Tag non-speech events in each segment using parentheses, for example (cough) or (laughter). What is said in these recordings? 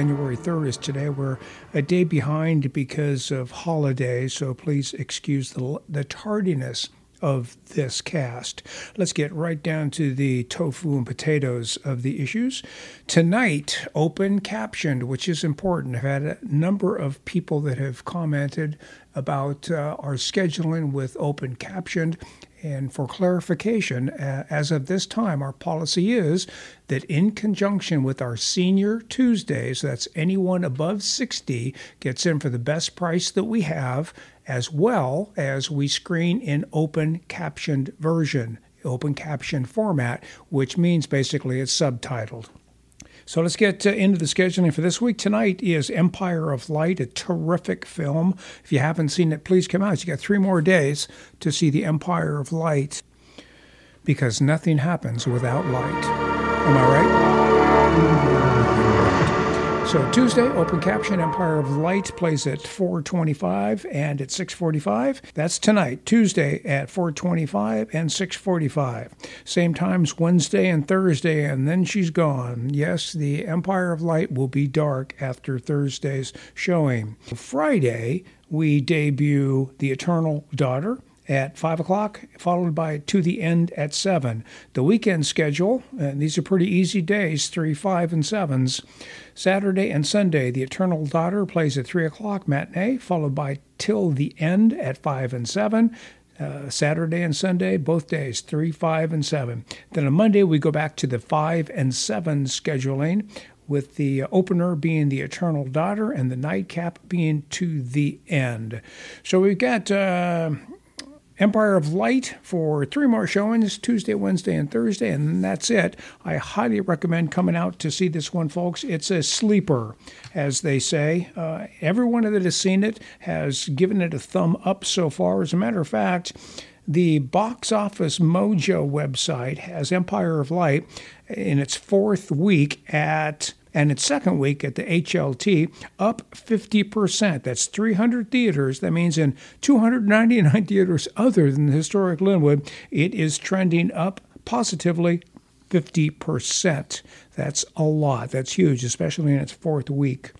January 3rd is today. We're a day behind because of holidays, so please excuse the, the tardiness of this cast. Let's get right down to the tofu and potatoes of the issues. Tonight, open captioned, which is important. I've had a number of people that have commented about uh, our scheduling with open captioned. And for clarification, uh, as of this time, our policy is that in conjunction with our senior Tuesdays, that's anyone above 60 gets in for the best price that we have, as well as we screen in open captioned version, open caption format, which means basically it's subtitled. So let's get uh, into the scheduling for this week. Tonight is Empire of Light, a terrific film. If you haven't seen it, please come out. You got three more days to see the Empire of Light because nothing happens without light. Am I right? So Tuesday, open caption Empire of Light plays at 425 and at 645. That's tonight, Tuesday at 425 and 645. Same times Wednesday and Thursday, and then she's gone. Yes, the Empire of Light will be dark after Thursday's showing. Friday, we debut The Eternal Daughter at 5 o'clock, followed by To the End at 7. The weekend schedule, and these are pretty easy days 3, 5, and 7s. Saturday and Sunday, The Eternal Daughter plays at 3 o'clock matinee, followed by Till the End at 5 and 7. Uh, Saturday and Sunday, both days, 3, 5, and 7. Then on Monday, we go back to the 5 and 7 scheduling, with the opener being The Eternal Daughter and the nightcap being To the End. So we've got. Uh, Empire of Light for three more showings Tuesday, Wednesday, and Thursday, and that's it. I highly recommend coming out to see this one, folks. It's a sleeper, as they say. Uh, everyone that has seen it has given it a thumb up so far. As a matter of fact, the Box Office Mojo website has Empire of Light in its fourth week at and its second week at the HLT up 50%. That's 300 theaters. That means in 299 (laughs) theaters other than the historic Lynwood, it is trending up positively 50%. That's a lot. That's huge, especially in its fourth week.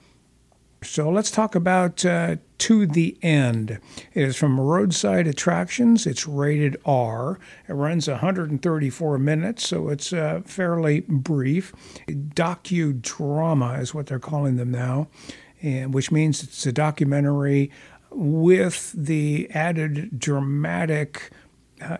So let's talk about uh, To the End. It is from Roadside Attractions. It's rated R. It runs 134 minutes, so it's uh, fairly brief. Docudrama is what they're calling them now, and which means it's a documentary with the added dramatic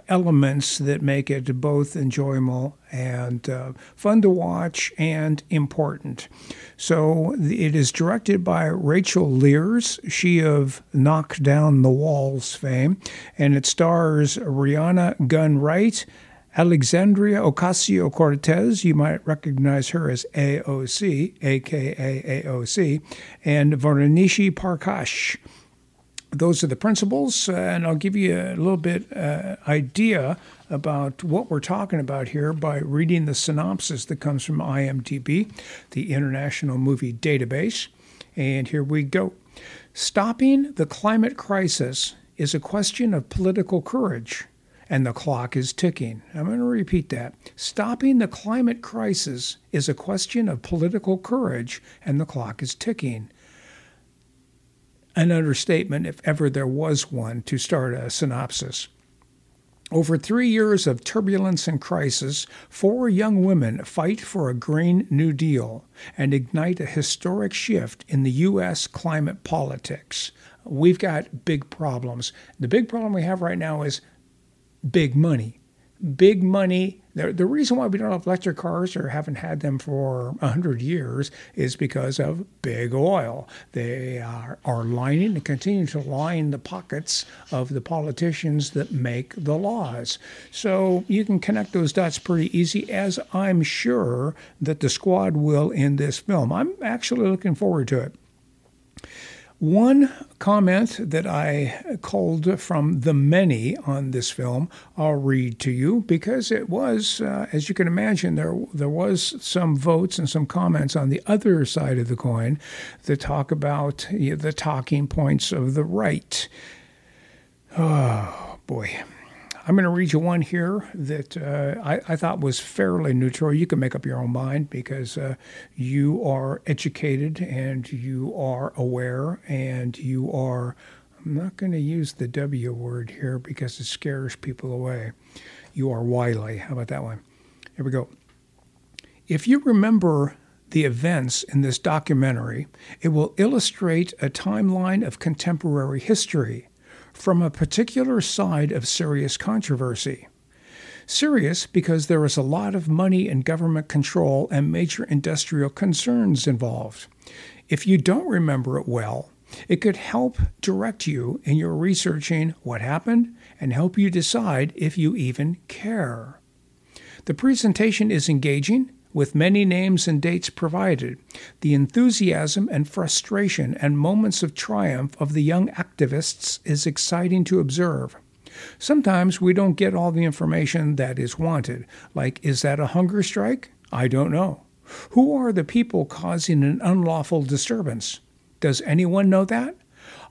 elements that make it both enjoyable and uh, fun to watch and important. So it is directed by Rachel Lears, she of Knock Down the Walls fame, and it stars Rhiana Gunn Wright. Alexandria Ocasio Cortez, you might recognize her as AOC, aka AOC, and Varshini Prakash those are the principles, and I'll give you a little bit uh, idea about what we're talking about here by reading the synopsis that comes from IMDb, the International Movie Database. And here we go. Stopping the climate crisis is a question of political courage, and the clock is ticking. I'm going to repeat that. Stopping the climate crisis is a question of political courage, and the clock is ticking an understatement, if ever there was one, to start a synopsis. Over three years of turbulence and crisis, four young women fight for a Green New Deal and ignite a historic shift in the U.S. climate politics. We've got big problems. The big problem we have right now is big money. Big money the, the reason why we don't have electric cars or haven't had them for 100 years is because of big oil. They are, are lining and continue to line the pockets of the politicians that make the laws. So you can connect those dots pretty easy, as I'm sure that the squad will in this film. I'm actually looking forward to it. One comment that I culled from the many on this film, I'll read to you because it was, uh, as you can imagine, there there was some votes and some comments on the other side of the coin that talk about you know, the talking points of the right. Oh boy. I'm going to read you one here that uh, I, I, thought was fairly neutral. You can make up your own mind because uh, you are educated and you are aware and you are. I'm not going to use the W word here because it scares people away. You are wily. How about that one? Here we go. If you remember the events in this documentary, it will illustrate a timeline of contemporary history from a particular side of serious controversy. Serious because there is a lot of money and government control and major industrial concerns involved. If you don't remember it well, it could help direct you in your researching what happened and help you decide if you even care. The presentation is engaging with many names and dates provided, the enthusiasm and frustration and moments of triumph of the young activists is exciting to observe. Sometimes we don't get all the information that is wanted, like, is that a hunger strike? I don't know. Who are the people causing an unlawful disturbance? Does anyone know that?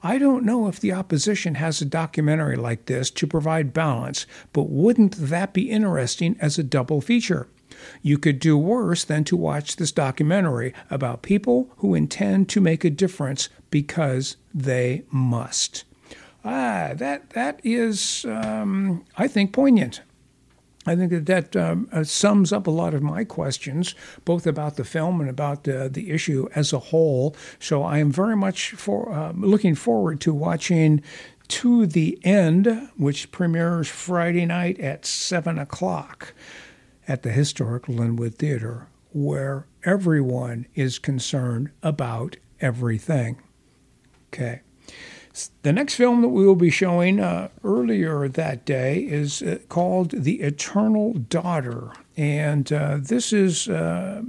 I don't know if the opposition has a documentary like this to provide balance, but wouldn't that be interesting as a double feature? You could do worse than to watch this documentary about people who intend to make a difference because they must. Ah, that that is, um, I think, poignant. I think that that um, uh, sums up a lot of my questions, both about the film and about uh, the issue as a whole. So I am very much for uh, looking forward to watching To the End, which premieres Friday night at seven o'clock at the historic Lynwood Theater, where everyone is concerned about everything. Okay. The next film that we will be showing uh, earlier that day is uh, called The Eternal Daughter. And uh, this is uh,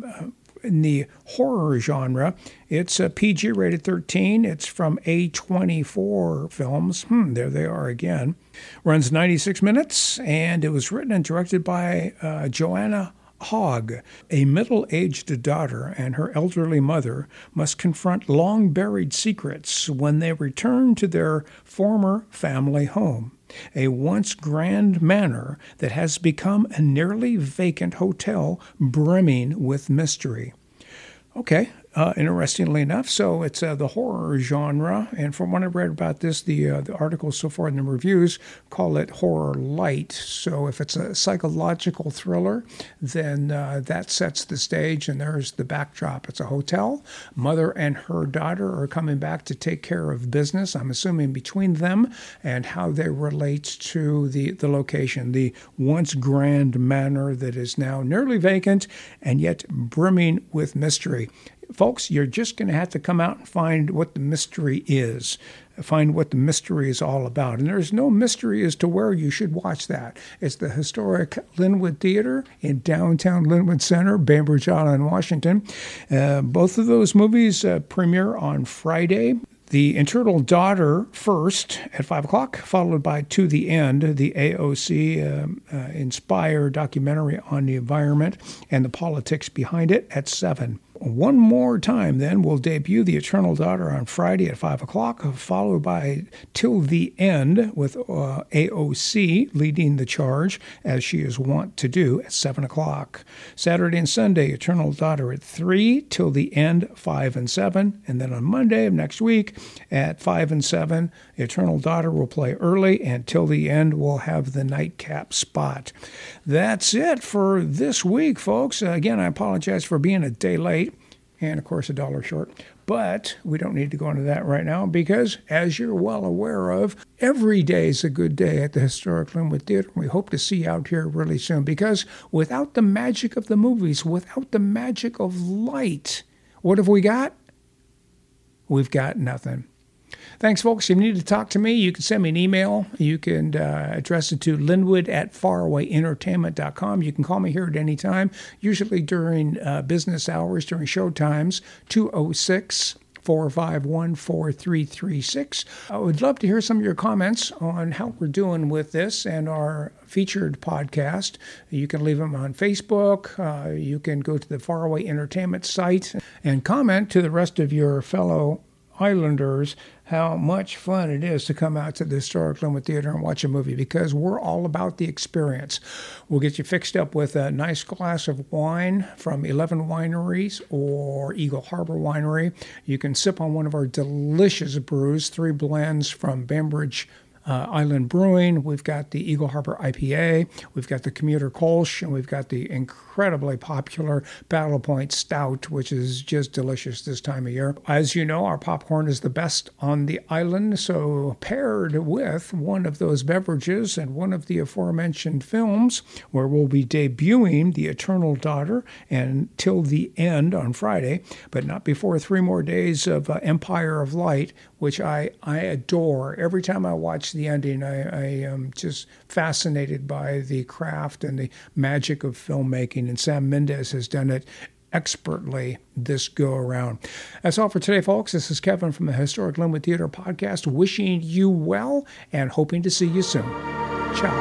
in the horror genre. It's a PG rated 13. It's from A24 Films. Hmm, there they are again. Runs 96 minutes, and it was written and directed by uh, Joanna Hogg, a middle aged daughter and her elderly mother must confront long buried secrets when they return to their former family home, a once grand manor that has become a nearly vacant hotel brimming with mystery. Okay, uh, interestingly enough. So it's uh, the horror genre, and from what I've read about this, the uh, the articles so far in the reviews call it horror light. So if it's a psychological thriller, then uh, that sets the stage, and there's the backdrop. It's a hotel. Mother and her daughter are coming back to take care of business. I'm assuming between them and how they relate to the the location, the once grand manor that is now nearly vacant and yet brimming with mystery folks, you're just going to have to come out and find what the mystery is, find what the mystery is all about. And there's no mystery as to where you should watch that. It's the historic Lynwood Theater in downtown Lynwood Center, Bainbridge Island, Washington. Uh, both of those movies uh, premiere on Friday. The Eternal Daughter first at 5 o'clock, followed by To the End, the AOC um, uh, inspired documentary on the environment and the politics behind it at 7 one more time, then we'll debut The Eternal Daughter on Friday at 5 o'clock, followed by Till the End with uh, AOC leading the charge, as she is wont to do, at 7 o'clock. Saturday and Sunday, Eternal Daughter at 3, Till the End, 5 and 7. And then on Monday of next week at 5 and 7, Eternal Daughter will play early, and Till the End will have the nightcap spot. That's it for this week, folks. Again, I apologize for being a day late and of course a dollar short. But we don't need to go into that right now because, as you're well aware of, every day is a good day at the Historic Lynwood Theater. We hope to see you out here really soon because without the magic of the movies, without the magic of light, what have we got? We've got nothing. Thanks, folks. If you need to talk to me, you can send me an email. You can uh, address it to lynwood at farawayentertainment.com. You can call me here at any time, usually during uh, business hours, during show times, 206 451 4336. I would love to hear some of your comments on how we're doing with this and our featured podcast. You can leave them on Facebook. Uh, you can go to the Faraway Entertainment site and comment to the rest of your fellow Islanders how much fun it is to come out to the Historic Lynwood Theater and watch a movie because we're all about the experience. We'll get you fixed up with a nice glass of wine from 11 wineries or Eagle Harbor Winery. You can sip on one of our delicious brews, three blends from Bainbridge uh, Island Brewing. We've got the Eagle Harbor IPA. We've got the Commuter Kolsch, and we've got the incredibly popular Battle Point Stout, which is just delicious this time of year. As you know, our popcorn is the best on the island, so paired with one of those beverages and one of the aforementioned films, where we'll be debuting The Eternal Daughter until the end on Friday, but not before three more days of uh, Empire of Light, which I, I adore. Every time I watch the ending, I, I am just fascinated by the craft and the magic of filmmaking, and Sam Mendes has done it expertly this go around. That's all for today, folks. This is Kevin from the Historic Lynwood Theater Podcast, wishing you well and hoping to see you soon. Ciao.